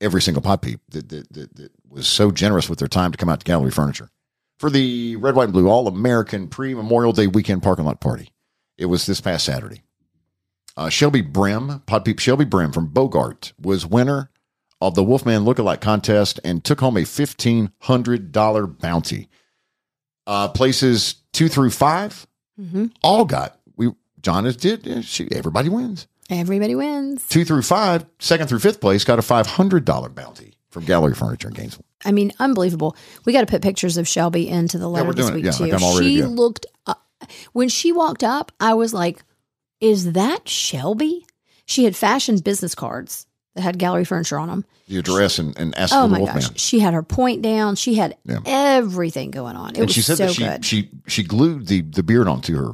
every single pod peep that, that, that, that was so generous with their time to come out to Gallery Furniture for the Red, White, and Blue All American Pre Memorial Day Weekend Parking Lot Party. It was this past Saturday. Uh, Shelby Brim, pod peep Shelby Brim from Bogart, was winner of the Wolfman Lookalike contest and took home a $1,500 bounty. Uh, places two through 5 Mhm. all got. We John is did. She, everybody wins. Everybody wins. Two through five, second through fifth place got a $500 bounty from Gallery Furniture in Gainesville. I mean, unbelievable. We got to put pictures of Shelby into the letter we're this doing it. week Yeah, too. like all to she looked up, when she walked up. I was like, "Is that Shelby?" She had fashioned business cards that had Gallery Furniture on them. The address and, and asked Oh the my Wolfman. gosh, she had her point down. She had Yeah. everything going on. It and was she said so that she, good. she she glued the, the beard onto her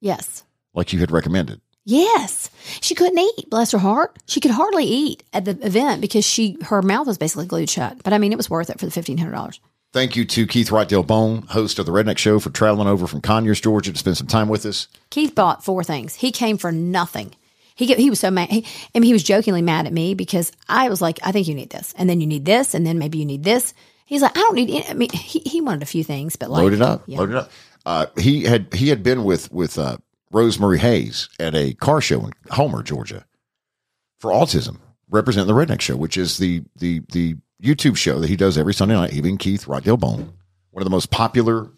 yes. like you had recommended. Yes, she couldn't eat. Bless her heart, she could hardly eat at the event because she her mouth was basically glued shut. But I mean, it was worth it for the fifteen hundred dollars. Thank you to Keith Wrightdale Bone, host of the Redneck Show, for traveling over from Conyers, Georgia to spend some time with us. Keith bought four things. He came for nothing. He get, he was so mad. He, I mean, he was jokingly mad at me because I was like, I think you need this, and then you need this, and then maybe you need this. He's like, I don't need. Any, I mean, he, he wanted a few things, but like, load it up. yeah. Load it up. Uh, he had he had been with with uh, Rosemary Hayes at a car show in Homer, Georgia, for autism, representing the Redneck Show, which is the the the YouTube show that he does every Sunday night. Even Keith Wrightdale Bone, one of the most popular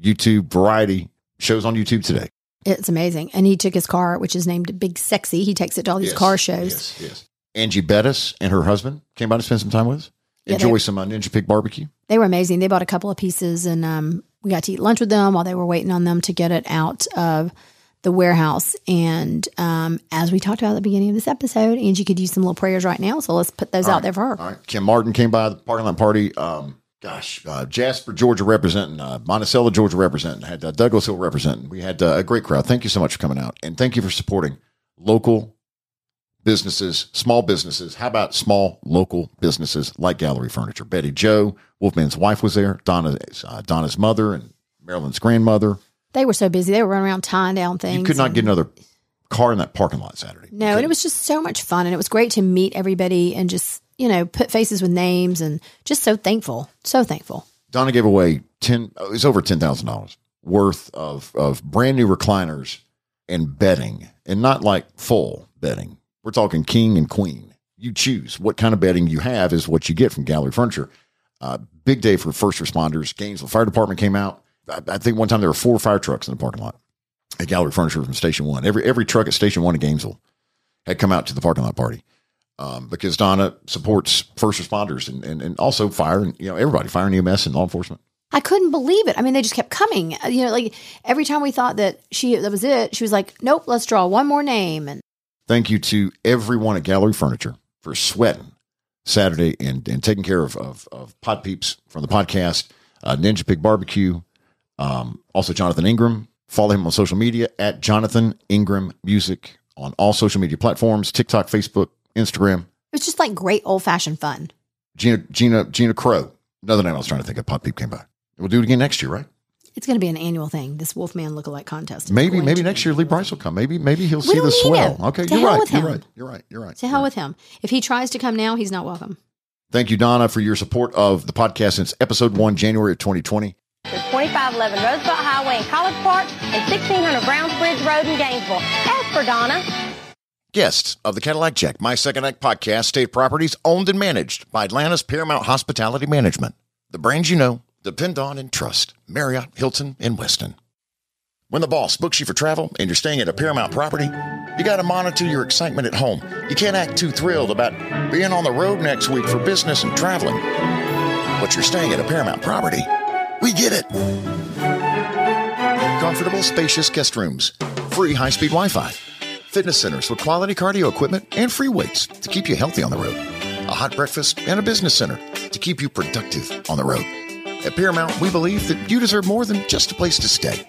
YouTube variety shows on YouTube today. It's amazing. And he took his car, which is named Big Sexy. He takes it to all these Yes, car shows. Yes, yes. Angie Bettis and her husband came by to spend some time with us. Yeah, Enjoy they- some uh, Ninja Pig barbecue. They were amazing. They bought a couple of pieces, and um, we got to eat lunch with them while they were waiting on them to get it out of the warehouse. And um, as we talked about at the beginning of this episode, Angie could use some little prayers right now. So let's put those out there for her. All right. Kim Martin came by the parking lot party. Um, gosh, uh, Jasper, Georgia representing, uh, Monticello, Georgia representing, had uh, Douglas Hill representing. We had uh, a great crowd. Thank you so much for coming out. And thank you for supporting local businesses, small businesses. How about small local businesses like Gallery Furniture? Betty Joe, Wolfman's wife was there, Donna, uh, Donna's mother, and Marilyn's grandmother. They were so busy. They were running around tying down things. You could not and- get another car in that parking lot Saturday. No, and it was just so much fun. And it was great to meet everybody and just, you know, put faces with names and just so thankful. So thankful. Donna gave away ten. It was over ten thousand dollars worth of of brand new recliners and bedding, and not like full bedding. We're talking king and queen. You choose what kind of bedding you have is what you get from Gallery Furniture. Uh, big day for first responders. Gainesville Fire Department came out. I, I think one time there were four fire trucks in the parking lot at Gallery Furniture from Station One. Every every truck at Station One in Gainesville had come out to the parking lot party um, because Donna supports first responders and, and, and also fire and you know everybody, fire and EMS and law enforcement. I couldn't believe it. I mean, they just kept coming. Uh, You know, like every time we thought that she that was it, she was like, "Nope, let's draw one more name." And Thank you to everyone at Gallery Furniture for sweating Saturday and, and taking care of, of, of Pod Peeps from the podcast, uh, Ninja Pig Barbecue, um, also Jonathan Ingram. Follow him on social media at Jonathan Ingram Music on all social media platforms TikTok, Facebook, Instagram. it was just like great old fashioned fun. Gina Gina Gina Crow, another name I was trying to think of. Pod Peep came by. We'll do it again next year, right? It's going to be an annual thing. This Wolfman lookalike contest. is Maybe maybe next year Lee Brice will come. Maybe maybe he'll We see the swell. him. Okay, To you're hell right. with You're right. You're right. You're right. To hell with him. If he tries to come now, he's not welcome. Thank you, Donna, for your support of the podcast since episode one, January of 2020. There's 2511 Roosevelt Highway in College Park and 1600 Brownsbridge Road in Gainesville. Ask for Donna. Guests of the Cadillac Jack, My Second Act podcast, state properties owned and managed by Atlanta's Paramount Hospitality Management. The brands you know, depend on and trust Marriott, Hilton, and Westin. When the boss books you for travel and you're staying at a Paramount property, you got to monitor your excitement at home. You can't act too thrilled about being on the road next week for business and traveling. But you're staying at a Paramount property. We get it. Comfortable, spacious guest rooms, free high speed Wi Fi, fitness centers with quality cardio equipment and free weights to keep you healthy on the road, a hot breakfast, and a business center to keep you productive on the road. At Paramount, we believe that you deserve more than just a place to stay.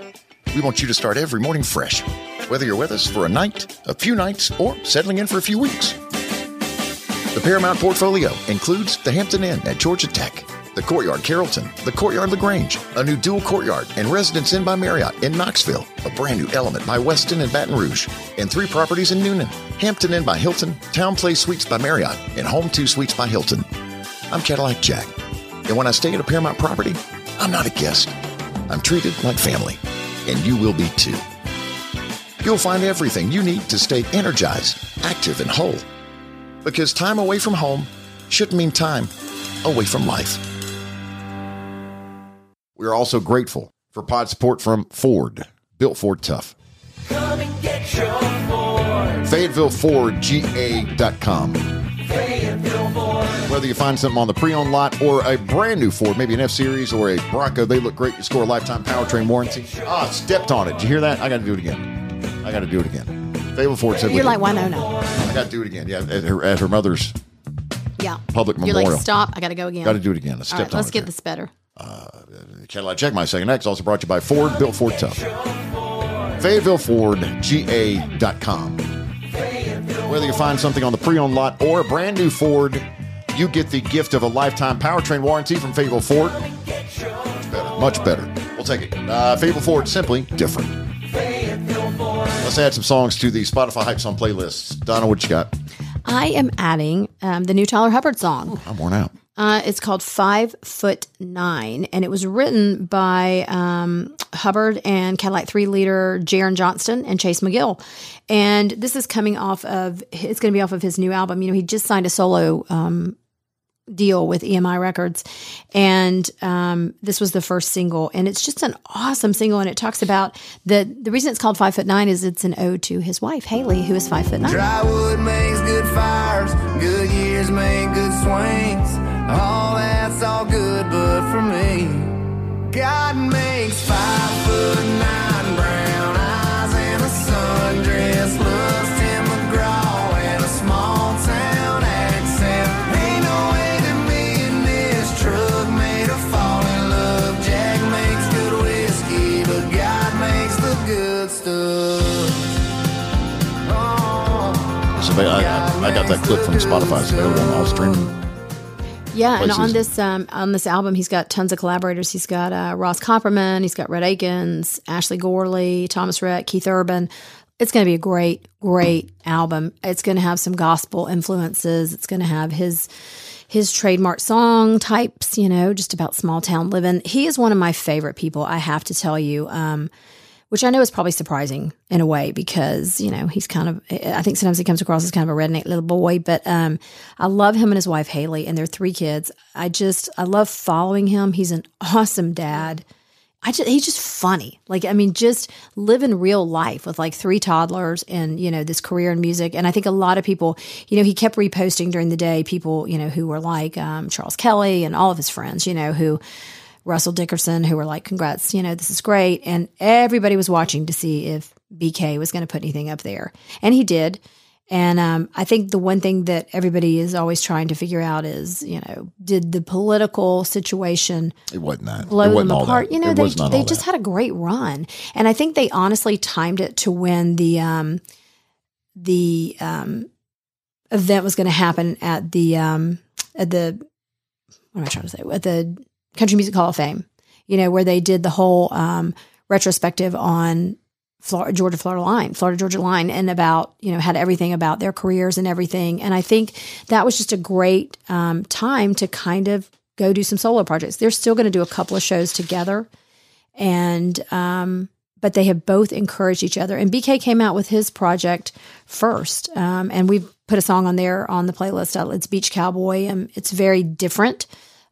We want you to start every morning fresh, whether you're with us for a night, a few nights, or settling in for a few weeks. The Paramount portfolio includes the Hampton Inn at Georgia Tech, the Courtyard Carrollton, the Courtyard LaGrange, a new dual courtyard, and Residence Inn by Marriott in Knoxville, a brand new element by Westin and Baton Rouge, and three properties in Newnan, Hampton Inn by Hilton, Town Place Suites by Marriott, and Home 2 Suites by Hilton. I'm Cadillac Jack, and when I stay at a Paramount property, I'm not a guest. I'm treated like family, and you will be too. You'll find everything you need to stay energized, active, and whole. Because time away from home shouldn't mean time away from life. We are also grateful for pod support from Ford, built Ford tough. Come and get your Ford. FayettevilleFordGA.com. Fayetteville Ford. Whether you find something on the pre-owned lot or a brand new Ford, maybe an F Series or a Bronco, they look great. You score a lifetime powertrain warranty. Ah, stepped on it. Did you hear that? I got to do it again. I got to do it again. Fayetteville Ford said, You're like did. Winona. I got to do it again. Yeah, at her, at her mother's Yeah. public You're memorial. like, stop. I got to go again. Got to do it again. I stepped right, on let's it get there. this better. Cadillac Jack My Second Act also brought to you by Ford, built Ford Tough. FayettevilleFordGA.com. Whether you find something on the pre-owned lot or a brand new Ford, you get the gift of a lifetime powertrain warranty from Fayetteville Ford. Much better. Much better. We'll take it. Uh, Fayetteville Ford, simply different. Let's add some songs to the Spotify Hype Song playlist. Donna, what you got? I am adding um, the new Tyler Hubbard song. I'm worn out. Uh, it's called Five Foot Nine, and it was written by um, Hubbard and Cadillac Three leader Jaren Johnston and Chase McGill. And this is coming off of it's going to be off of his new album. You know, he just signed a solo um, deal with EMI Records, and um, this was the first single. And it's just an awesome single, and it talks about the the reason it's called Five Foot Nine is it's an ode to his wife Haley, who is five foot nine. Dry wood makes good fires, good years make good swings. Oh, that's all good, but for me, God makes five foot nine brown eyes and a sundress Tim McGraw and a small town accent. Ain't no way to me in this truck made a fall in love. Jack makes good whiskey, but God makes the good stuff. Oh, so I, I, I got that clip from Spotify, so available on all streaming. Yeah, and on this um, on this album, he's got tons of collaborators. He's got uh, Ross Copperman, he's got Rhett Akins, Ashley Gorley, Thomas Rhett, Keith Urban. It's going to be a great, great album. It's going to have some gospel influences. It's going to have his his trademark song types. You know, just about small town living. He is one of my favorite people. I have to tell you. Um, which I know is probably surprising in a way because you know he's kind of I think sometimes he comes across as kind of a redneck little boy, but um, I love him and his wife Haley and their three kids. I just I love following him. He's an awesome dad. I just he's just funny. Like I mean, just living real life with like three toddlers and you know this career in music. And I think a lot of people, you know, he kept reposting during the day people you know who were like um, Charles Kelley and all of his friends, you know, who Russell Dickerson, who were like, congrats, you know, this is great. And everybody was watching to see if BK was going to put anything up there. And he did. And um, I think the one thing that everybody is always trying to figure out is, you know, did the political situation It wasn't that. blow it wasn't them apart? That. You know, it they they just that. had a great run, and I think they honestly timed it to when the um, the um, event was going to happen at the um, at the what am I trying to say at the Country Music Hall of Fame. You know, where they did the whole um, retrospective on Florida, Georgia, Florida line, Florida, Georgia line, and about, you know, had everything about their careers and everything. And I think that was just a great um, time to kind of go do some solo projects. They're still going to do a couple of shows together. And, um, but they have both encouraged each other. And BK came out with his project first. Um, and we put a song on there on the playlist. Uh, It's Beach Cowboy. And it's very different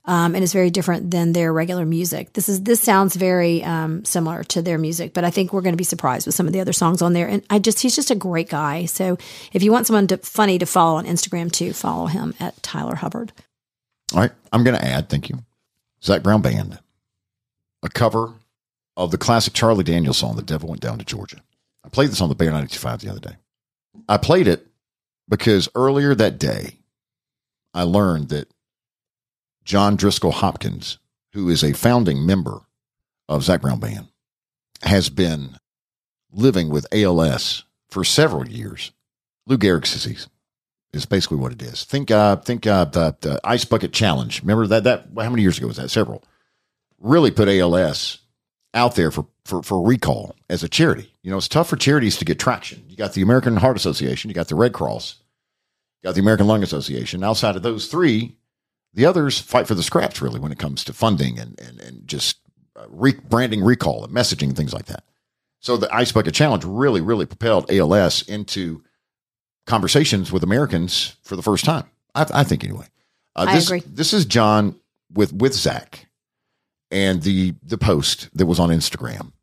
um, and it's very different than their regular music. This is this sounds very um, similar to their music, but I think we're going to be surprised with some of the other songs on there. And I just he's just a great guy. So if you want someone to, funny to follow on Instagram too, follow him at Tyler Hubbard. All right. I'm going to add, thank you, Zac Brown Band, a cover of the classic Charlie Daniels song, The Devil Went Down to Georgia. I played this on the Bear 925 the other day. I played it because earlier that day, I learned that John Driskell Hopkins, who is a founding member of Zac Brown Band, has been living with ALS for several years. Lou Gehrig's disease is basically what it is. Think, uh, think uh, the, the ice bucket challenge. Remember that? That how many years ago was that? Several. Really put ALS out there for for for recall as a charity. You know, it's tough for charities to get traction. You got the American Heart Association, you got the Red Cross, you got the American Lung Association. Outside of those three, the others fight for the scraps really when it comes to funding and and, and just uh, re- branding recall and messaging things like that. So the Ice Bucket Challenge really, really propelled ALS into conversations with Americans for the first time. I, I think anyway. Uh, I this, agree. This is John with with Zac and the the post that was on Instagram.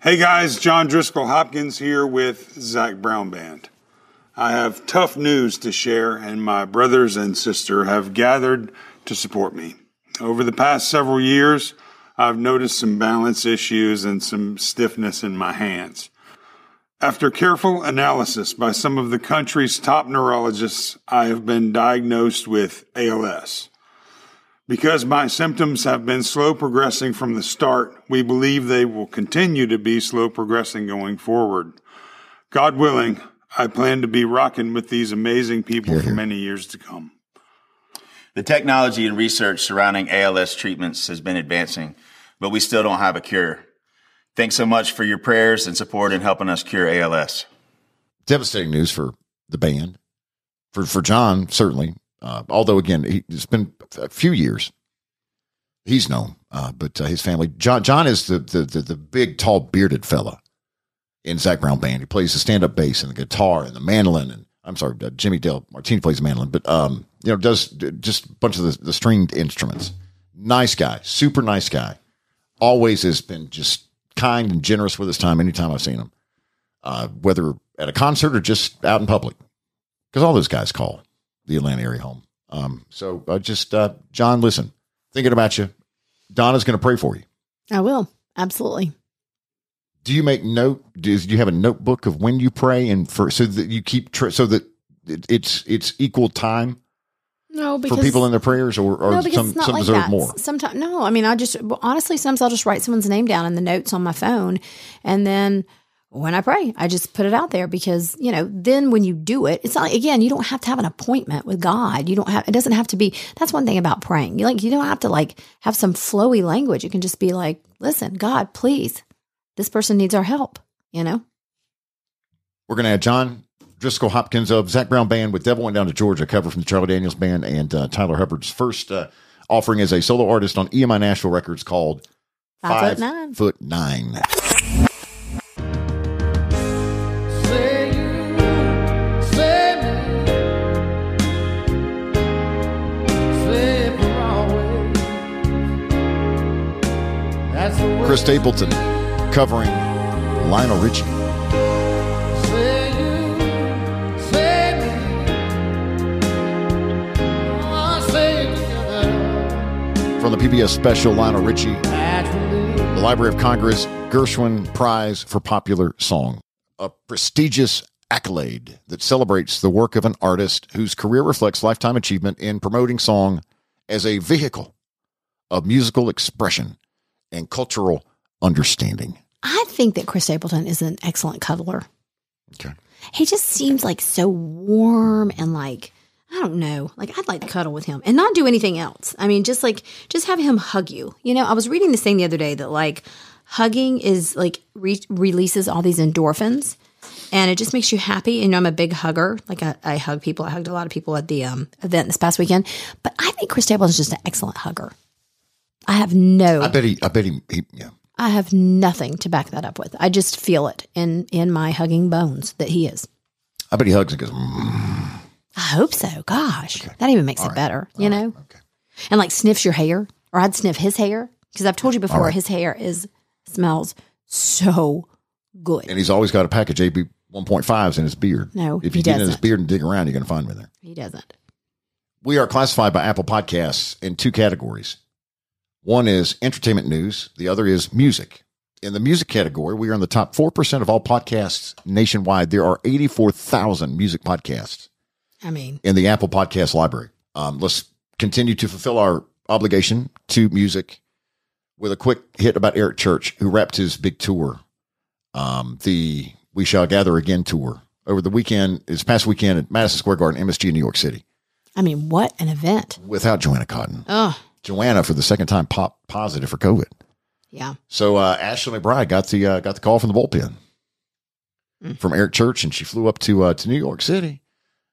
Hey guys, John Driskell Hopkins here with Zac Brown Band. I have tough news to share, and my brothers and sister have gathered to support me. Over the past several years, I've noticed some balance issues and some stiffness in my hands. After careful analysis by some of the country's top neurologists, I have been diagnosed with ALS. Because my symptoms have been slow progressing from the start, we believe they will continue to be slow progressing going forward. God willing, I plan to be rocking with these amazing people for many years to come. The technology and research surrounding ALS treatments has been advancing, but we still don't have a cure. Thanks so much for your prayers and support in helping us cure ALS. Devastating news for the band, for for John certainly. Uh, although again, he, it's been a few years. He's known, uh, but uh, his family. John John is the, the the the big tall bearded fella in Zac Brown band. He plays the stand up bass and the guitar and the mandolin. And I'm sorry, uh, Jimmy Dale Martini plays the mandolin, but um, you know, does just a bunch of the, the stringed instruments. Nice guy, super nice guy. Always has been just kind and generous with his time. Anytime I've seen him, uh, whether at a concert or just out in public, because all those guys call the Atlanta area home. Um, so uh, just uh, John, listen, thinking about you. Donna's going to pray for you. I will absolutely. Do you make note? Do you have a notebook of when you pray and for so that you keep tra- so that it, it's it's equal time No, because for people in their prayers, or, or no, some some like deserve that. more? Sometimes, no. I mean, I just honestly, sometimes I'll just write someone's name down in the notes on my phone, and then when I pray, I just put it out there because, you know, then when you do it, it's not, again, you don't have to have an appointment with God. You don't have, it doesn't have to be, that's one thing about praying. You like, you don't have to like have some flowy language. You can just be like, listen, God, please, this person needs our help, you know? We're going to have John Driskell Hopkins of Zac Brown Band with Devil Went Down to Georgia, cover from the Charlie Daniels Band, and uh, Tyler Hubbard's first uh, offering as a solo artist on EMI Nashville Records called Five Foot Nine. Foot Nine. Chris Stapleton covering Lionel Richie. From the PBS special Lionel Richie, the Library of Congress Gershwin Prize for Popular Song, a prestigious accolade that celebrates the work of an artist whose career reflects lifetime achievement in promoting song as a vehicle of musical expression and cultural understanding. I think that Chris Stapleton is an excellent cuddler. Okay. He just seems like so warm and like, I don't know, like I'd like to cuddle with him and not do anything else. I mean, just like, just have him hug you. You know, I was reading this thing the other day that like hugging is like re- releases all these endorphins and it just makes you happy. And I'm a big hugger. Like I, I hug people. I hugged a lot of people at the um, event this past weekend. But I think Chris Stapleton is just an excellent hugger. I have no. I bet he, I bet he, he yeah. I have nothing to back that up with. I just feel it in in my hugging bones that he is. I bet he hugs and goes, mm. I hope so. Gosh, that even makes it better, you know. And like sniffs your hair, or I'd sniff his hair because I've told you before, right. his hair is smells so good. and he's always got a pack of JB 1.5s in his beard. No, if he you get in his beard and dig around, you're going to find me there. He doesn't. We are classified by Apple Podcasts in two categories. One is entertainment news, the other is music. In the music category, we are in the top 4% of all podcasts nationwide. There are 84,000 music podcasts I mean, in the Apple Podcast library. Um, let's continue to fulfill our obligation to music with a quick hit about Eric Church, who wrapped his big tour, um, the We Shall Gather Again tour over the weekend, this past weekend at Madison Square Garden, MSG in New York City, I mean, what an event! without Joanna Cotten. Oh, Joanna, for the second time, pop positive for COVID. yeah. So uh, Ashley McBryde got the uh, got the call from the bullpen from Eric Church, and she flew up to uh, to New York City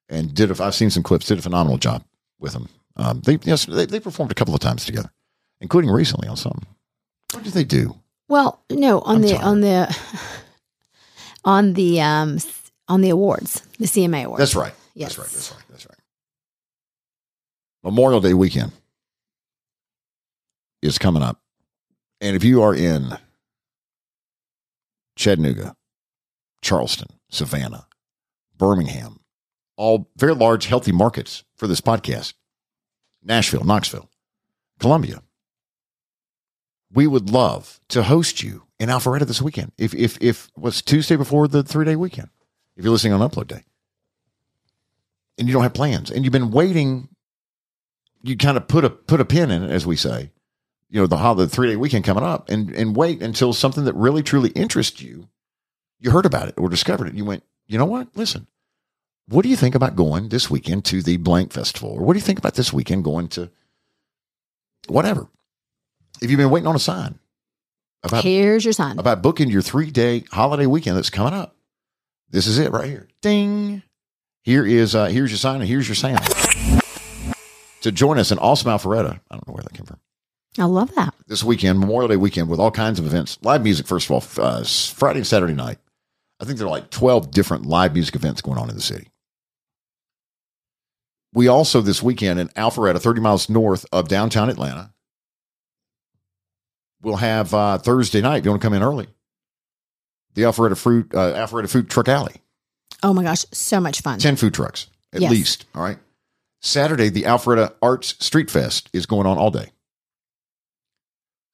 and did. A, I've seen some clips. Did a phenomenal job with them. Um, they yes, they, they performed a couple of times together, including recently on something. What did they do? Well, no, on the on the on the um on the awards, the CMA awards. That's right. Yes. That's right. That's right. That's right. Memorial Day weekend is coming up. And if you are in Chattanooga, Charleston, Savannah, Birmingham, all very large, healthy markets for this podcast, Nashville, Knoxville, Columbia, we would love to host you in Alpharetta this weekend. If, if, if what's Tuesday before the three day weekend, if you're listening on upload day and you don't have plans and you've been waiting you kind of put a put a pin in it as we say you know the the three day weekend coming up and and wait until something that really truly interests you you heard about it or discovered it you went you know what listen what do you think about going this weekend to the blank festival or what do you think about this weekend going to whatever if you've been waiting on a sign about Here's your sign. about booking your three day holiday weekend that's coming up. This is it right here. Ding. Here is uh here's your sign and here's your sound. To join us in awesome Alpharetta. I don't know where that came from. I love that. This weekend, Memorial Day weekend, with all kinds of events. Live music, first of all, uh, Friday and Saturday night. I think there are like 12 different live music events going on in the city. We also, this weekend in Alpharetta, 30 miles north of downtown Atlanta, we'll have uh, Thursday night, if you want to come in early, the Alpharetta Fruit, uh, Alpharetta Food Truck Alley. Oh my gosh, so much fun. 10 food trucks at Yes. least. All right. Saturday, the Alpharetta Arts Street Fest is going on all day.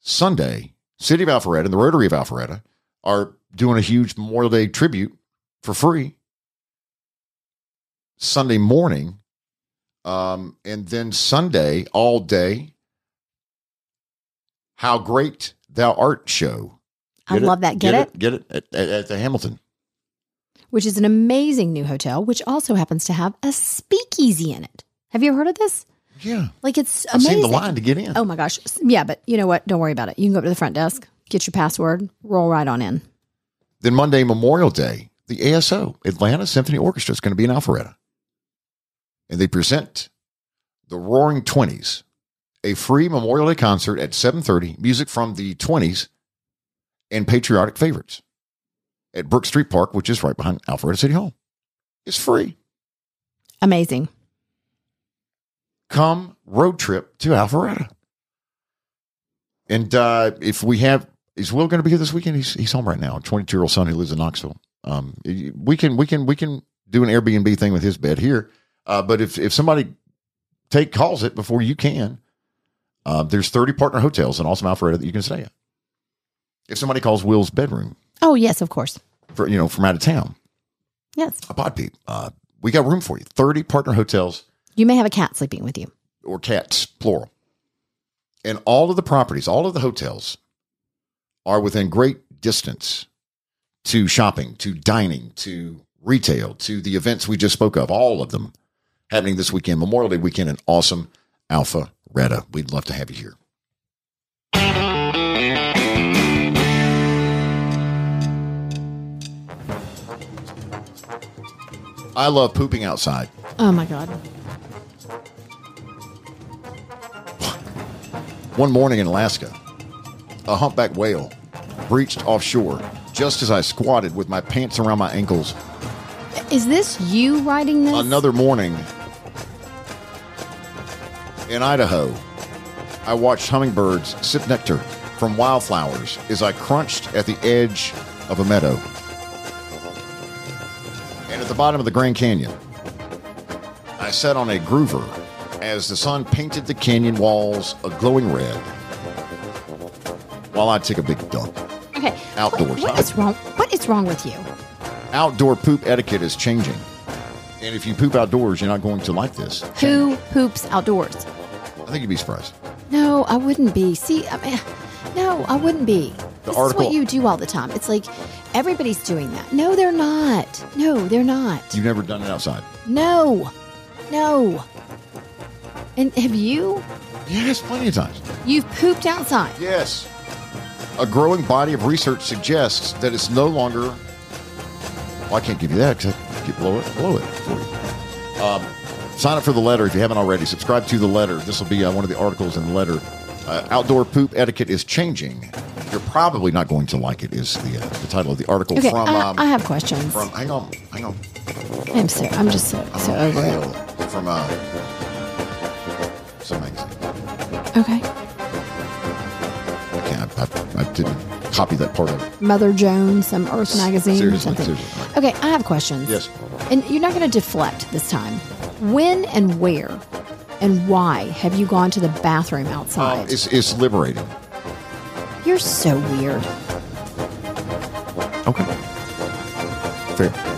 Sunday, City of Alpharetta and the Rotary of Alpharetta are doing a huge Memorial Day tribute for free. Sunday morning, um, and then Sunday all day. How great thou art show I love that. Get it? Get it at, at, at the Hamilton. Which is an amazing new hotel, which also happens to have a speakeasy in it. Have you ever heard of this? Yeah. Like it's I've amazing. seen the line to get in. Oh my gosh. Yeah, but you know what? Don't worry about it. You can go up to the front desk, get your password, roll right on in. Then Monday, Memorial Day, the ASO, Atlanta Symphony Orchestra, is going to be in Alpharetta. And they present the Roaring Twenties, a free Memorial Day concert at 7.30, music from the 20s and patriotic favorites at Brooke Street Park, which is right behind Alpharetta City Hall. It's free. Amazing. Come road trip to Alpharetta. And uh, if we have, is Will going to be here this weekend? He's he's home right now. Twenty two year old son who lives in Knoxville. Um, we can we can we can do an Airbnb thing with his bed here. Uh, but if if somebody take calls it before you can, uh, there's thirty partner hotels in Awesome Alpharetta that you can stay at. If somebody calls Will's bedroom Oh, yes, of course. for you know from out of town, Yes. a pod peep, uh, we got room for you. Thirty partner hotels You may have a cat sleeping with you. or cats, plural. And all of the properties, all of the hotels are within great distance to shopping, to dining, to retail, to the events we just spoke of, all of them happening this weekend, Memorial Day weekend in awesome Alpha Retta. We'd love to have you here. I love pooping outside. Oh my God. One morning in Alaska, a humpback whale breached offshore just as I squatted with my pants around my ankles. Is this you writing this? Another morning in Idaho, I watched hummingbirds sip nectar from wildflowers as I crunched at the edge of a meadow. And at the bottom of the Grand Canyon, I sat on a groover as the sun painted the canyon walls a glowing red while I took a big dump. Okay. Outdoors. What is wrong? What is wrong with you? Outdoor poop etiquette is changing. And if you poop outdoors, you're not going to like this. Who poops outdoors? I think you'd be surprised. No, I wouldn't be. See, I mean, no, I wouldn't be. The this article- is what you do all the time. It's like everybody's doing that. No, they're not. No, they're not. You've never done it outside. No, no. And have you? Yes, plenty of times. You've pooped outside. Yes. A growing body of research suggests that it's no longer. Well, I can't give you that because I can blow it, blow it for you. Um, sign up for the letter if you haven't already. Subscribe to the letter. This will be uh, one of the articles in the letter. Uh, outdoor poop etiquette is changing. You're probably not going to like it. Is the uh, the title of the article Okay, from? I, um, I have questions. from hang on, hang on. I'm so I'm just so so over it. From uh. Okay. I can't. I, I, I didn't copy that part of it. Mother Jones, some Earth magazine, Seriously, something. seriously. Okay, I have questions. Yes. And you're not going to deflect this time. When and where and why have you gone to the bathroom outside? Um, it's it's liberating. you're so weird. Okay. Fair.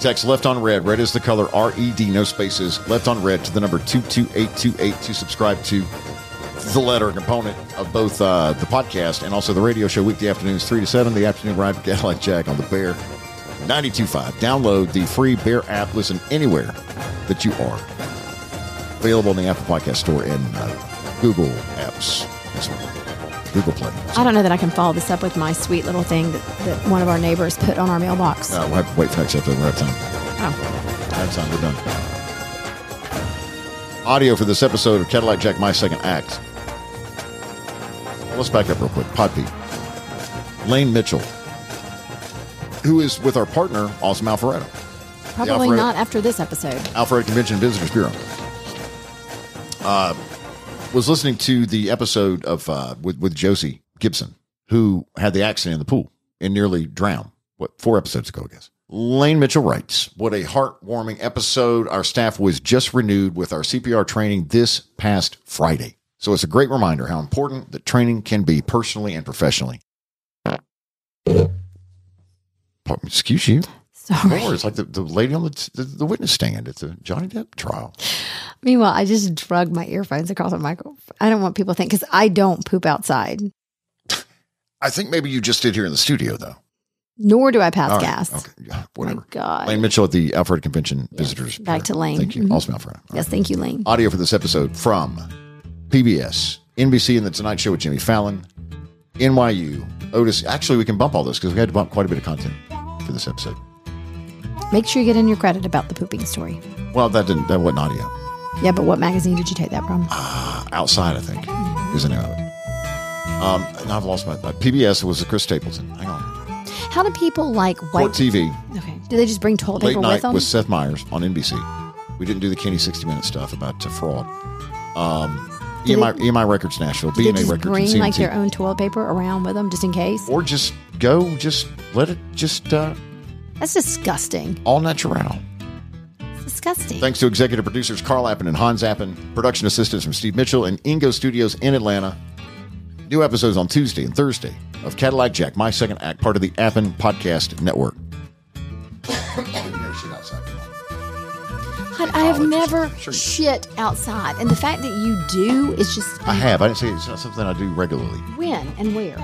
Text left on red. Red is the color R E D, no spaces. Left on red to the number 22828 to subscribe to the letter component of both uh, the podcast and also the radio show weekday afternoons, 3 to 7. The afternoon ride with Cadillac Jack on the Bear 925. Download the free Bear app. Listen anywhere that you are. Available in the Apple Podcast Store and uh, Google apps as well. Google Play. I don't know that I can follow this up with my sweet little thing that, that one of our neighbors put on our mailbox. Uh, we'll have to wait for next episode. We're out of time. Oh. Out of time. We're done. Audio for this episode of Cadillac Jack My Second Act. Let's back up real quick. Podbeat. Lane Mitchell, who is with our partner, Awesome Alpharetta. Probably Alpharetta- not after this episode. Alpharetta Convention Visitors Bureau. Uh, was listening to the episode of uh, with with Josie Gibson, who had the accident in the pool and nearly drowned. What four episodes ago, I guess. Lane Mitchell writes, "What a heartwarming episode! Our staff was just renewed with our CPR training this past Friday, so it's a great reminder how important that training can be personally and professionally." Excuse you. Sorry. Lord, it's like the, the lady on the, the the witness stand at the Johnny Depp trial. Meanwhile, I just drug my earphones across the microphone. I don't want people to think because I don't poop outside. I think maybe you just did here in the studio, though. Nor do I pass All right. gas. Okay. Yeah, whatever. God. Lane Mitchell at the Alfred Convention Visitors. Back to Lane. Thank you. Mhm. Awesome, Alfred. Yes, thank you, Lane. Audio for this episode from PBS, NBC, and The Tonight Show with Jimmy Fallon, NYU, Otis. Actually, we can bump all this because we had to bump quite a bit of content for this episode. Make sure you get in your credit about the pooping story. Well, that didn't. That wasn't audio. Yeah, but what magazine did you take that from? Outside, I think, is the name of it. Um, and I've lost my uh, PBS it was Chris Stapleton. Hang on. How do people like white Court TV. Okay. Do they just bring toilet Late paper night with them? with Seth Meyers on NBC. We didn't do the Kenny 60 Minute stuff about uh, fraud. Um, EMI, they- EMI Records Nashville, do they just Records, bring like their own toilet paper around with them just in case? or just go, just let it, just uh, That's disgusting. all natural. It's disgusting. Thanks to executive producers Carl Appen and Hans Appen, production assistants from Steve Mitchell and Ingo Studios in Atlanta. New episodes on Tuesday and Thursday of Cadillac Jack, my second act, part of the Appen Podcast Network. God, I have never shit outside, and the fact that you do is just I have. I didn't say it's not something I do regularly. when and where.